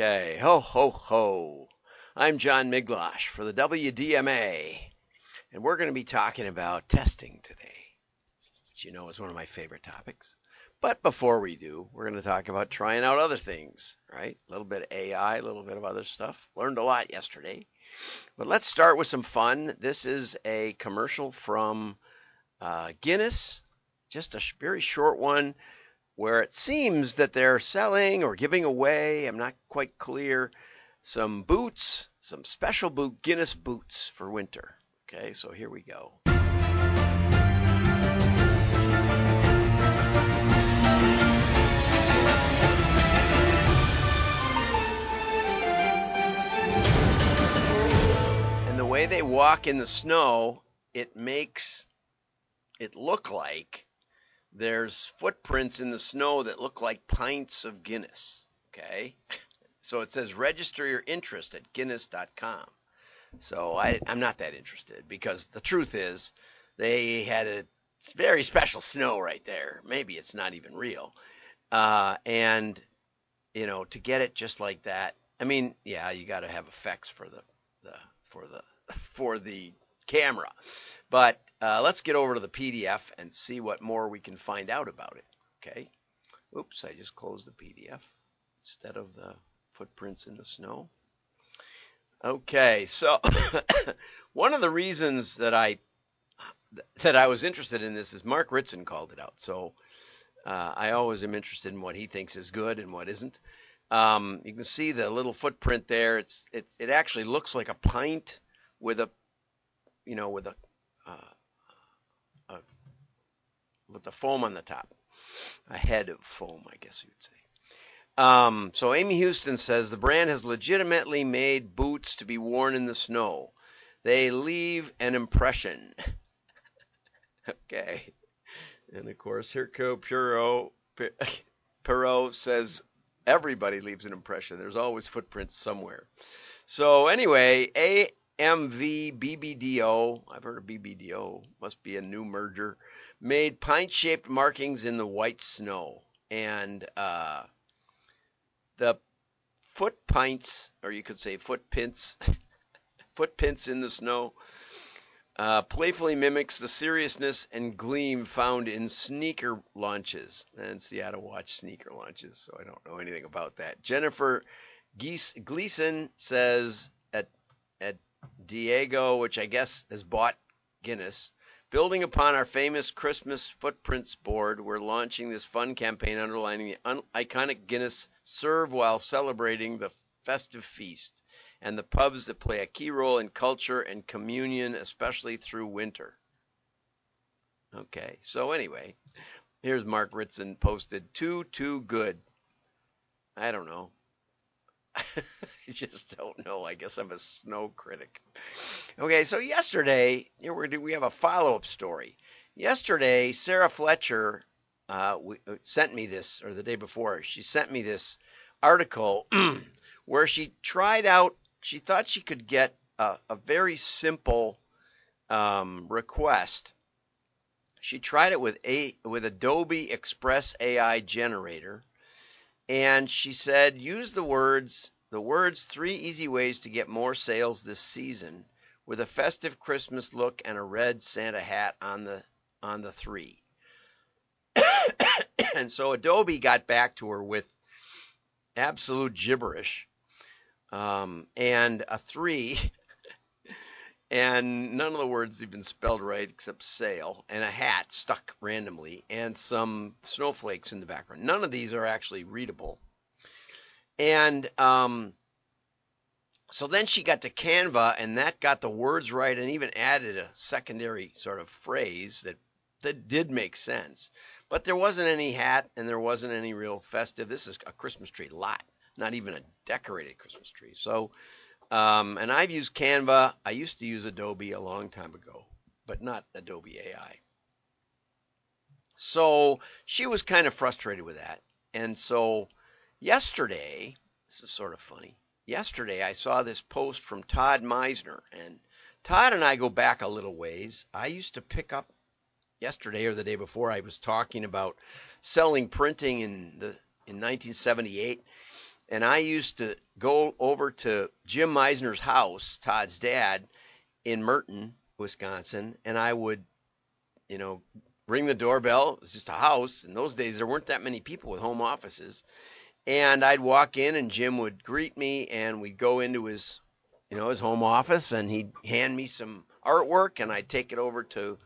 Okay, ho ho ho. I'm John Miglautsch for the WDMA, and we're going to be talking about testing today, which you know is one of my favorite topics. But before we do, we're going to talk about trying out other things, right? A little bit of AI, a little bit of other stuff. Learned a lot yesterday. But let's start with some fun. This is a commercial from uh, Guinness, just a very short one where it seems that they're selling or giving away, I'm not quite clear, some boots, some special boot Guinness boots for winter. Okay, so here we go. And the way they walk in the snow, it makes it look like there's footprints in the snow that look like pints of Guinness. Okay. So it says register your interest at Guinness.com. So I, I'm not that interested because the truth is they had a very special snow right there. Maybe it's not even real. Uh, and, you know, to get it just like that, I mean, yeah, you got to have effects for the, the, for the, for the camera. But uh, let's get over to the PDF and see what more we can find out about it. Okay. Oops, I just closed the PDF instead of the footprints in the snow. Okay, so one of the reasons that I that I was interested in this is Mark Ritson called it out. So uh, I always am interested in what he thinks is good and what isn't. Um, you can see the little footprint there. It's it's it actually looks like a pint with a you know with a uh, uh, with the foam on the top, a head of foam, I guess you'd say. Um, so Amy Houston says the brand has legitimately made boots to be worn in the snow. They leave an impression. okay. And of course, Hirko Puro Perot says everybody leaves an impression. There's always footprints somewhere. So anyway, AMV BBDO, I've heard of BBDO, must be a new merger, made pint-shaped markings in the white snow. And uh, the foot pints, or you could say foot pints, foot pints in the snow, uh, playfully mimics the seriousness and gleam found in sneaker launches. And see to watch sneaker launches, so I don't know anything about that. Jennifer Gleason says at at Diageo, which I guess has bought Guinness, Building upon our famous Christmas footprints board, we're launching this fun campaign underlining the un- iconic Guinness serve while celebrating the festive feast and the pubs that play a key role in culture and communion, especially through winter. Okay, so anyway, here's Mark Ritson posted too, too good. I don't know. I just don't know. I guess I'm a snow critic. Okay, so yesterday, here we have a follow up story. Yesterday, Sarah Fletcher uh, uh, sent me this, or the day before, she sent me this article where she tried out, she thought she could get a, a very simple um, request. She tried it with a with Adobe Express AI generator, and she said use the words the words three easy ways to get more sales this season with a festive Christmas look and a red Santa hat on the on the three. and so Adobe got back to her with absolute gibberish um, and a three, and none of the words even spelled right except sail, and a hat stuck randomly, and some snowflakes in the background. None of these are actually readable. And um, so then she got to Canva, and that got the words right, and even added a secondary sort of phrase that that did make sense. But there wasn't any hat, and there wasn't any real festive. This is a Christmas tree lot, not even a decorated Christmas tree. So, um, and I've used Canva. I used to use Adobe a long time ago, but not Adobe AI. So she was kind of frustrated with that, and so Yesterday, this is sort of funny. Yesterday, I saw this post from Todd Meisner, and Todd and I go back a little ways. I used to pick up yesterday or the day before. I was talking about selling printing in the in 1978, and I used to go over to Jim Meisner's house, Todd's dad, in Merton, Wisconsin, and I would, you know, ring the doorbell. It was just a house. In those days, there weren't that many people with home offices. And I'd walk in, and Jim would greet me, and we'd go into his, you know, his home office, and he'd hand me some artwork, and I'd take it over to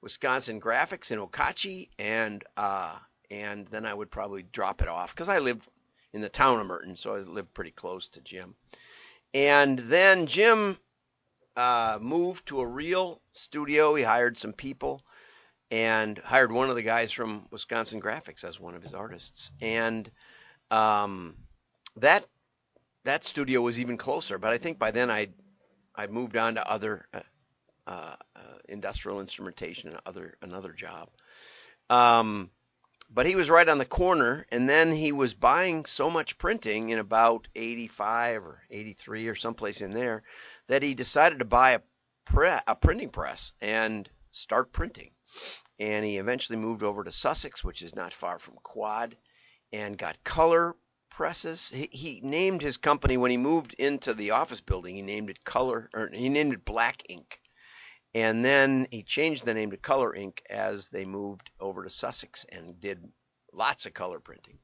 Wisconsin Graphics in Okauchee, and uh, and then I would probably drop it off because I live in the town of Merton, so I lived pretty close to Jim. And then Jim uh, moved to a real studio. He hired some people and hired one of the guys from Wisconsin Graphics as one of his artists. And um, that that studio was even closer. But I think by then I I moved on to other uh, uh, industrial instrumentation and other another job. Um, but he was right on the corner, and then he was buying so much printing in about 85 or 83 or someplace in there that he decided to buy a, pre- a printing press and start printing. And he eventually moved over to Sussex, which is not far from Quad, and got color presses. He, he named his company when he moved into the office building. He named it Color, or he named it Black Ink and then he changed the name to Color Ink as they moved over to Sussex and did lots of color printing.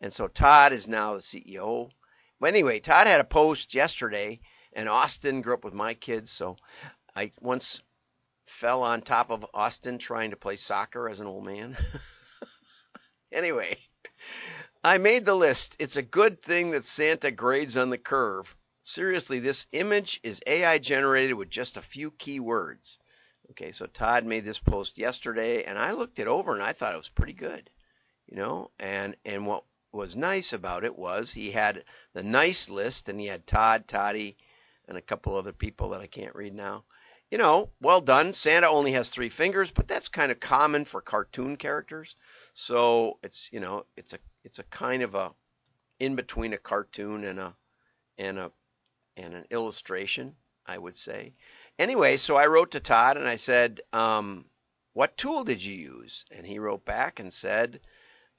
And so Todd is now the CEO. But anyway, Todd had a post yesterday, and Austin grew up with my kids, so I once fell on top of Austin trying to play soccer as an old man. anyway, I made the list. It's a good thing that Santa grades on the curve. Seriously, this image is AI generated with just a few keywords. Okay, so Todd made this post yesterday, and I looked it over and I thought it was pretty good. You know, and and what was nice about it was he had the nice list, and he had Todd, Toddy, and a couple other people that I can't read now. You know, well done. Santa only has three fingers, but that's kind of common for cartoon characters. So it's you know it's a it's a kind of a in between a cartoon and a and a and an illustration, I would say. Anyway, so I wrote to Todd and I said, um, What tool did you use? And he wrote back and said,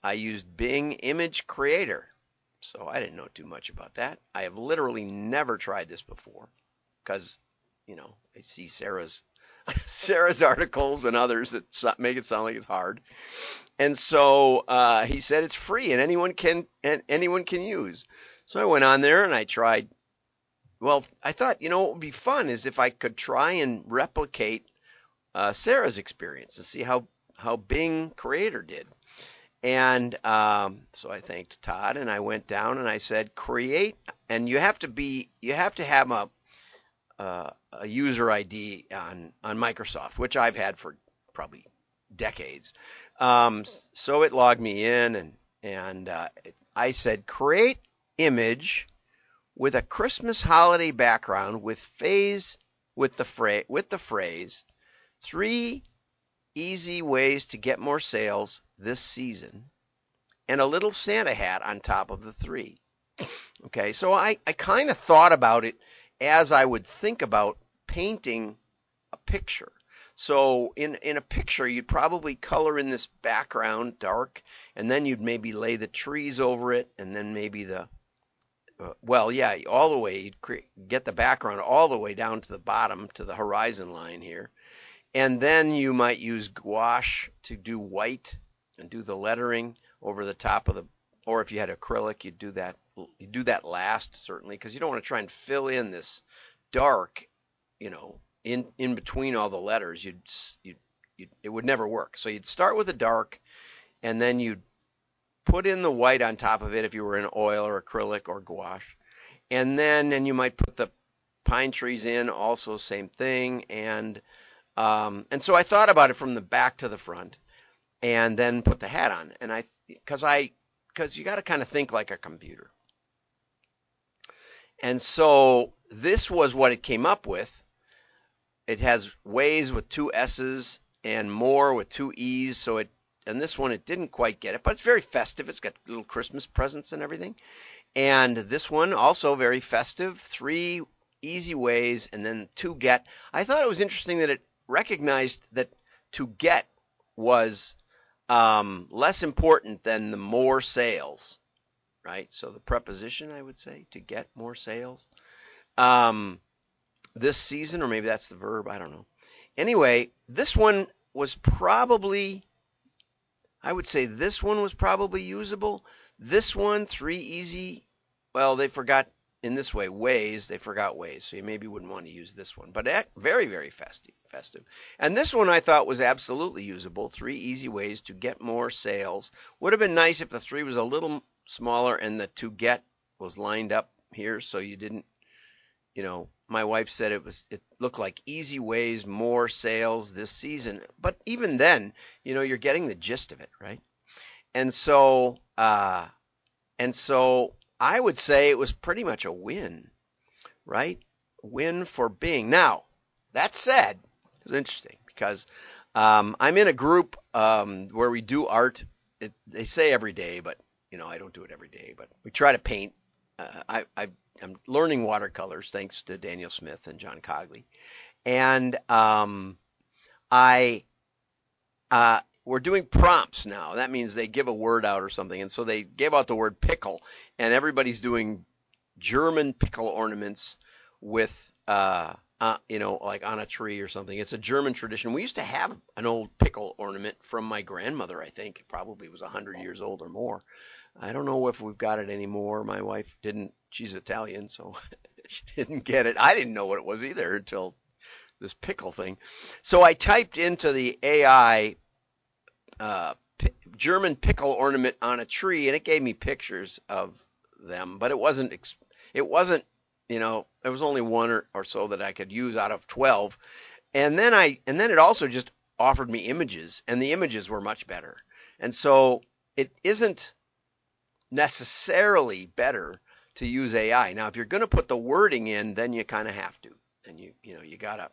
I used Bing Image Creator. So I didn't know too much about that. I have literally never tried this before because, you know, I see Sarah's Sarah's articles and others that make it sound like it's hard. And so uh, he said it's free and anyone can and anyone can use. So I went on there and I tried well, I thought, you know, what would be fun is if I could try and replicate uh, Sarah's experience and see how, how Bing Creator did. And um, so I thanked Todd and I went down and I said, create, and you have to be, you have to have a, uh, a user ID on, on Microsoft, which I've had for probably decades. Um, so it logged me in and, and uh, I said, create image with a Christmas holiday background with phase with the phrase with the phrase three easy ways to get more sales this season and a little Santa hat on top of the three. Okay, so I, I kind of thought about it as I would think about painting a picture. So in in a picture, you'd probably color in this background dark, and then you'd maybe lay the trees over it, and then maybe the uh, well, yeah, all the way, cre- get the background all the way down to the bottom to the horizon line here. And then you might use gouache to do white and do the lettering over the top of the, or if you had acrylic, you'd do that, you do that last certainly, because you don't want to try and fill in this dark, you know, in, in between all the letters. You'd, you'd, you'd, it would never work. So you'd start with a dark and then you'd put in the white on top of it if you were in oil or acrylic or gouache. And then and you might put the pine trees in, also same thing. And um, and so I thought about it from the back to the front, and then put the hat on. And I because I because you got to kind of think like a computer. And so this was what it came up with. It has ways with two S's and more with two E's, so it and this one it didn't quite get it, but it's very festive. It's got little Christmas presents and everything. And this one also very festive. Three easy ways, and then to get. I thought it was interesting that it recognized that to get was um, less important than the more sales. right? So the preposition, I would say, to get more sales. Um, this season, or maybe that's the verb, I don't know. Anyway, this one was probably, I would say this one was probably usable. This one, three easy, well, they forgot in this way, ways, they forgot ways. So you maybe wouldn't want to use this one, but very, very festive. festive. And this one I thought was absolutely usable. Three easy ways to get more sales. Would have been nice if the three was a little smaller and the to get was lined up here so you didn't, you know, my wife said it was it looked like easy ways more sales this season. But even then you know you're getting the gist of it right? And so uh and so i would say it was pretty much a win right? Win for bing. Now that said it was interesting because um, i'm in a group um, where we do art. It, they say every day but you know i don't do it every day but we try to paint. Uh, I, I I'm learning watercolors thanks to Daniel Smith and John Cogley, and um, I uh, we're doing prompts now. That means they give a word out or something, and so they gave out the word pickle, and everybody's doing German pickle ornaments with uh, uh, you know, like on a tree or something. It's a German tradition. We used to have an old pickle ornament from my grandmother. I think it probably was a hundred years old or more. I don't know if we've got it anymore. My wife didn't. She's Italian, so she didn't get it. I didn't know what it was either until this pickle thing. So I typed into the AI uh, p- German pickle ornament on a tree, and it gave me pictures of them, but it wasn't. It wasn't. You know, there was only one or, or so that I could use out of twelve, and then I and then it also just offered me images, and the images were much better. And so it isn't necessarily better to use AI. Now, if you're going to put the wording in, then you kind of have to, and you you know you gotta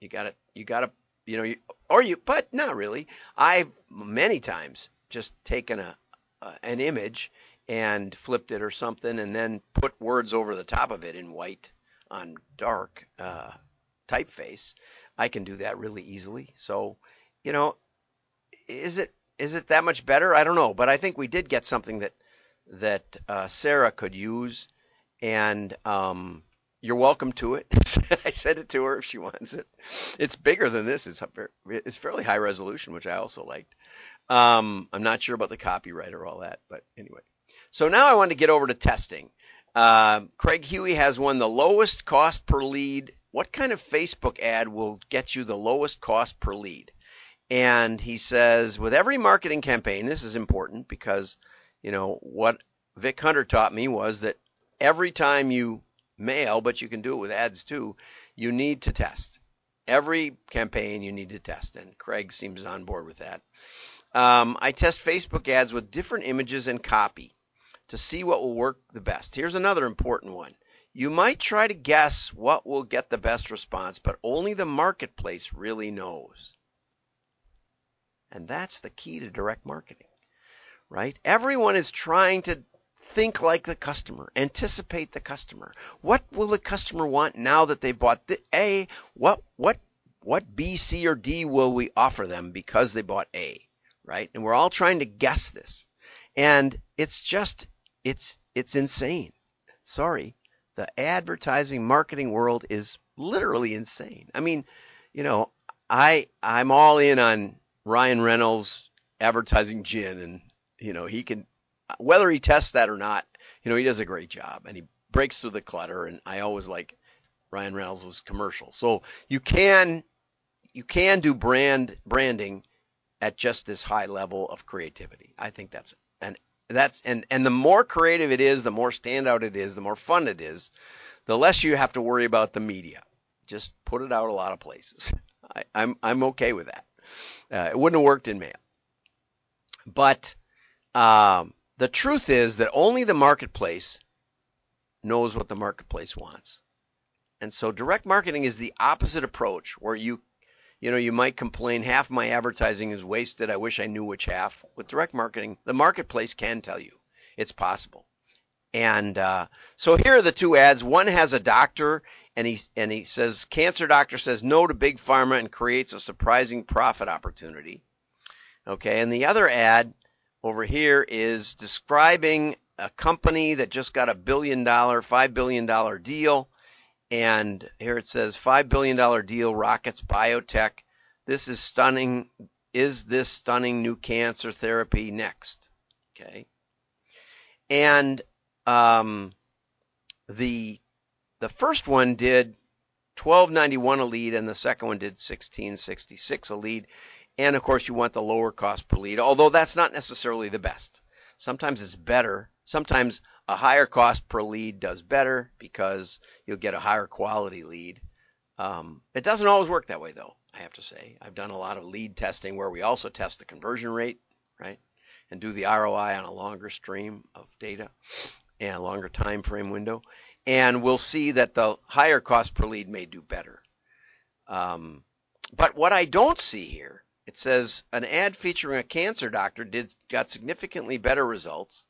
you gotta you gotta you know you, or you but not really. I've many times just taken a uh, an image and flipped it or something, and then put words over the top of it in white on dark uh, typeface. I can do that really easily. So, you know, is it is it that much better? I don't know, but I think we did get something that that uh, Sarah could use, and um, you're welcome to it. I sent it to her if she wants it. It's bigger than this. It's it's fairly high resolution, which I also liked. Um, I'm not sure about the copyright or all that, but anyway. So now I want to get over to testing. Uh, Craig Huey has one the lowest cost per lead. What kind of Facebook ad will get you the lowest cost per lead? And he says, with every marketing campaign, this is important because you know, what Vic Hunter taught me was that every time you mail, but you can do it with ads too, you need to test. Every campaign you need to test, and Craig seems on board with that. Um, I test Facebook ads with different images and copy to see what will work the best. Here's another important one. You might try to guess what will get the best response, but only the marketplace really knows. And that's the key to direct marketing right? Everyone is trying to think like the customer, anticipate the customer. What will the customer want now that they bought the A? What what what B, C, or D will we offer them because they bought A, right? And we're all trying to guess this. And it's just it's it's insane. Sorry. The advertising marketing world is literally insane. I mean, you know, I I'm all in on Ryan Reynolds advertising gin and you know, he can, whether he tests that or not, you know, he does a great job and he breaks through the clutter. And I always like Ryan Reynolds' commercial. So you can, you can do brand branding at just this high level of creativity. I think that's and that's and and the more creative it is, the more standout it is, the more fun it is, the less you have to worry about the media. Just put it out a lot of places. I, am I'm, I'm okay with that. Uh, it wouldn't have worked in mail, but um, the truth is that only the marketplace knows what the marketplace wants. And so direct marketing is the opposite approach where you you know, you might complain half my advertising is wasted. I wish I knew which half. With direct marketing, the marketplace can tell you. It's possible. And uh, so here are the two ads. One has a doctor, and he and he says cancer doctor says no to big pharma and creates a surprising profit opportunity. Okay, and the other ad over here is describing a company that just got a billion dollar, five billion dollar deal, and here it says five billion dollar deal, Rockets Biotech. This is stunning. Is this stunning new cancer therapy next? Okay, and um, the the first one did 1291 a lead, and the second one did 1666 a lead. And of course, you want the lower cost per lead, although that's not necessarily the best. Sometimes it's better. Sometimes a higher cost per lead does better because you'll get a higher quality lead. Um, it doesn't always work that way, though. I have to say, I've done a lot of lead testing where we also test the conversion rate, right, and do the ROI on a longer stream of data and a longer time frame window, and we'll see that the higher cost per lead may do better. Um, but what I don't see here it says an ad featuring a cancer doctor did got significantly better results.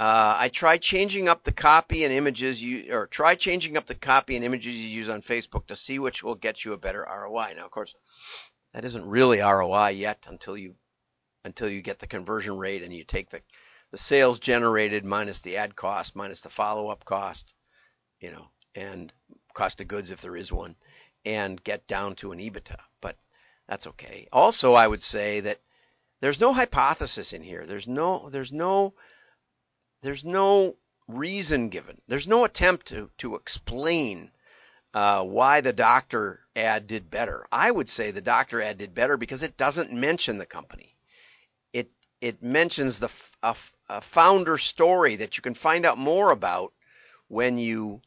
Uh, I tried changing up the copy and images you or try changing up the copy and images you use on Facebook to see which will get you a better ROI. Now, of course, that isn't really ROI yet until you until you get the conversion rate and you take the the sales generated minus the ad cost minus the follow up cost, you know, and cost of goods if there is one, and get down to an EBITDA. But that's okay. Also, I would say that there's no hypothesis in here. There's no there's no there's no reason given. There's no attempt to to explain uh, why the doctor ad did better. I would say the doctor ad did better because it doesn't mention the company. It it mentions the a, a founder story that you can find out more about when you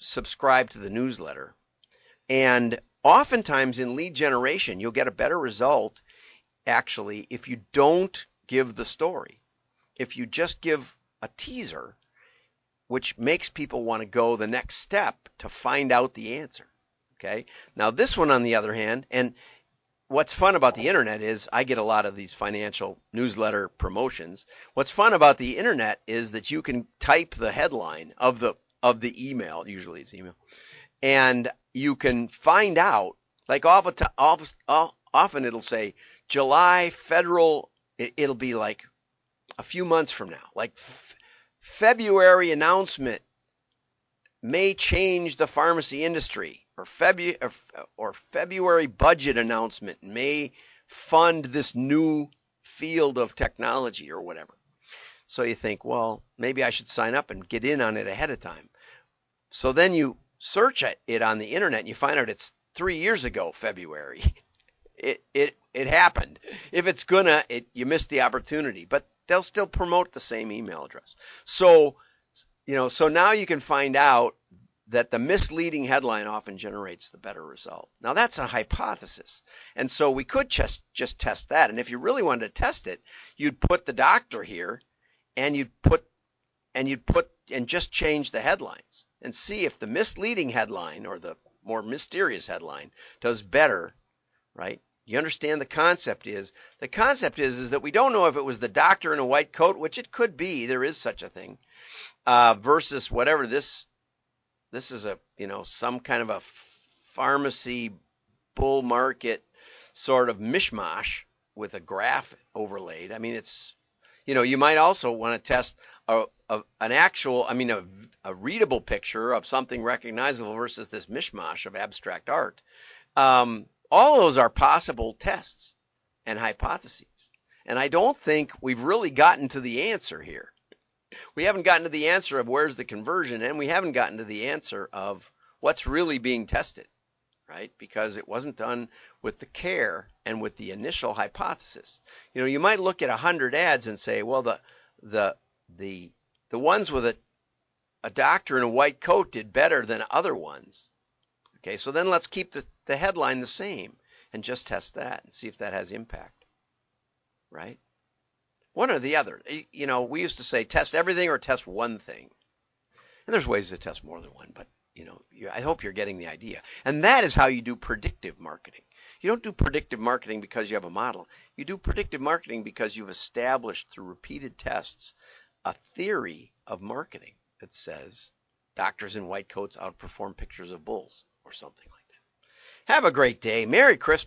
subscribe to the newsletter. And oftentimes in lead generation, you'll get a better result actually if you don't give the story. If you just give a teaser, which makes people want to go the next step to find out the answer. Okay. Now, this one, on the other hand, and what's fun about the internet is I get a lot of these financial newsletter promotions. What's fun about the internet is that you can type the headline of the of the email, usually it's email, and you can find out, like often, often it'll say July federal, it'll be like a few months from now, like February announcement may change the pharmacy industry, or, Febu- or, or February budget announcement may fund this new field of technology or whatever. So you think, well, maybe I should sign up and get in on it ahead of time. So then you search it on the internet and you find out it's three years ago, February. It it it happened. If it's gonna, it you missed the opportunity, but they'll still promote the same email address. So you know, so now you can find out that the misleading headline often generates the better result. Now that's a hypothesis. And so we could just just test that. And if you really wanted to test it, you'd put the doctor here and you'd put and you'd put and just change the headlines and see if the misleading headline or the more mysterious headline does better, right? You understand the concept is the concept is is that we don't know if it was the doctor in a white coat, which it could be, there is such a thing, uh, versus whatever this this is a you know some kind of a pharmacy bull market sort of mishmash with a graph overlaid. I mean, it's you know you might also want to test a, a, an actual, I mean, a, a readable picture of something recognizable versus this mishmash of abstract art. Um, all those are possible tests and hypotheses. And I don't think we've really gotten to the answer here. We haven't gotten to the answer of where's the conversion, and we haven't gotten to the answer of what's really being tested, right? Because it wasn't done with the care and with the initial hypothesis. You know, you might look at 100 ads and say, well, the, the the the ones with a a doctor in a white coat did better than other ones. Okay, so then let's keep the, the headline the same and just test that and see if that has impact. Right? One or the other. You know, we used to say test everything or test one thing. And there's ways to test more than one, but you know, I hope you're getting the idea. And that is how you do predictive marketing. You don't do predictive marketing because you have a model. You do predictive marketing because you've established through repeated tests a theory of marketing that says doctors in white coats outperform pictures of bulls or something like that. Have a great day. Merry Christmas.